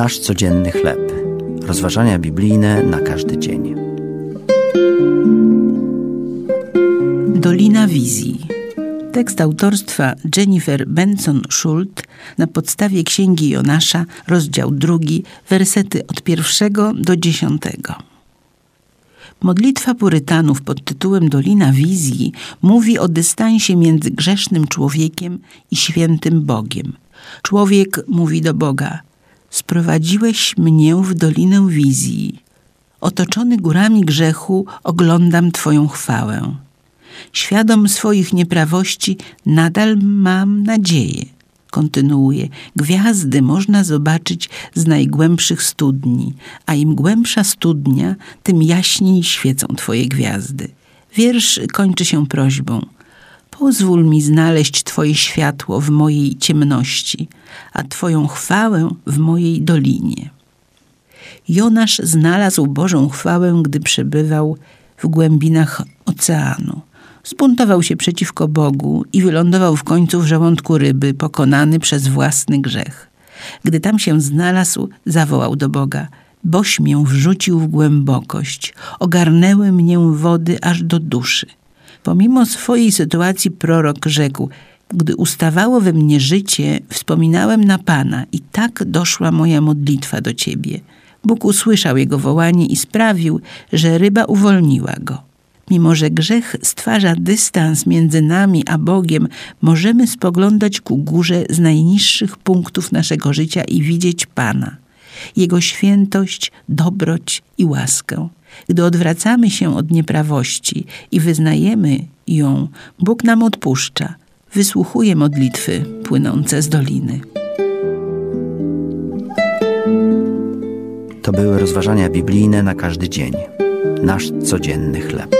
Nasz codzienny chleb. Rozważania biblijne na każdy dzień. Dolina Wizji. Tekst autorstwa Jennifer Benson Schult na podstawie Księgi Jonasza, rozdział drugi, wersety od pierwszego do dziesiątego. Modlitwa purytanów pod tytułem Dolina Wizji mówi o dystansie między grzesznym człowiekiem i świętym Bogiem. Człowiek mówi do Boga: Sprowadziłeś mnie w Dolinę Wizji. Otoczony górami grzechu oglądam Twoją chwałę. Świadom swoich nieprawości nadal mam nadzieję. Kontynuuje. Gwiazdy można zobaczyć z najgłębszych studni, a im głębsza studnia, tym jaśniej świecą Twoje gwiazdy. Wiersz kończy się prośbą. Pozwól mi znaleźć Twoje światło w mojej ciemności, a Twoją chwałę w mojej dolinie. Jonasz znalazł Bożą chwałę, gdy przebywał w głębinach oceanu. Zbuntował się przeciwko Bogu i wylądował w końcu w żołądku ryby, pokonany przez własny grzech. Gdy tam się znalazł, zawołał do Boga: Boś mię wrzucił w głębokość, ogarnęły mnie wody aż do duszy. Pomimo swojej sytuacji prorok rzekł: Gdy ustawało we mnie życie, wspominałem na Pana i tak doszła moja modlitwa do Ciebie. Bóg usłyszał jego wołanie i sprawił, że ryba uwolniła go. Mimo, że grzech stwarza dystans między nami a Bogiem, możemy spoglądać ku górze z najniższych punktów naszego życia i widzieć Pana, Jego świętość, dobroć i łaskę. Gdy odwracamy się od nieprawości i wyznajemy ją, Bóg nam odpuszcza, wysłuchuje modlitwy płynące z doliny. To były rozważania biblijne na każdy dzień. Nasz codzienny chleb.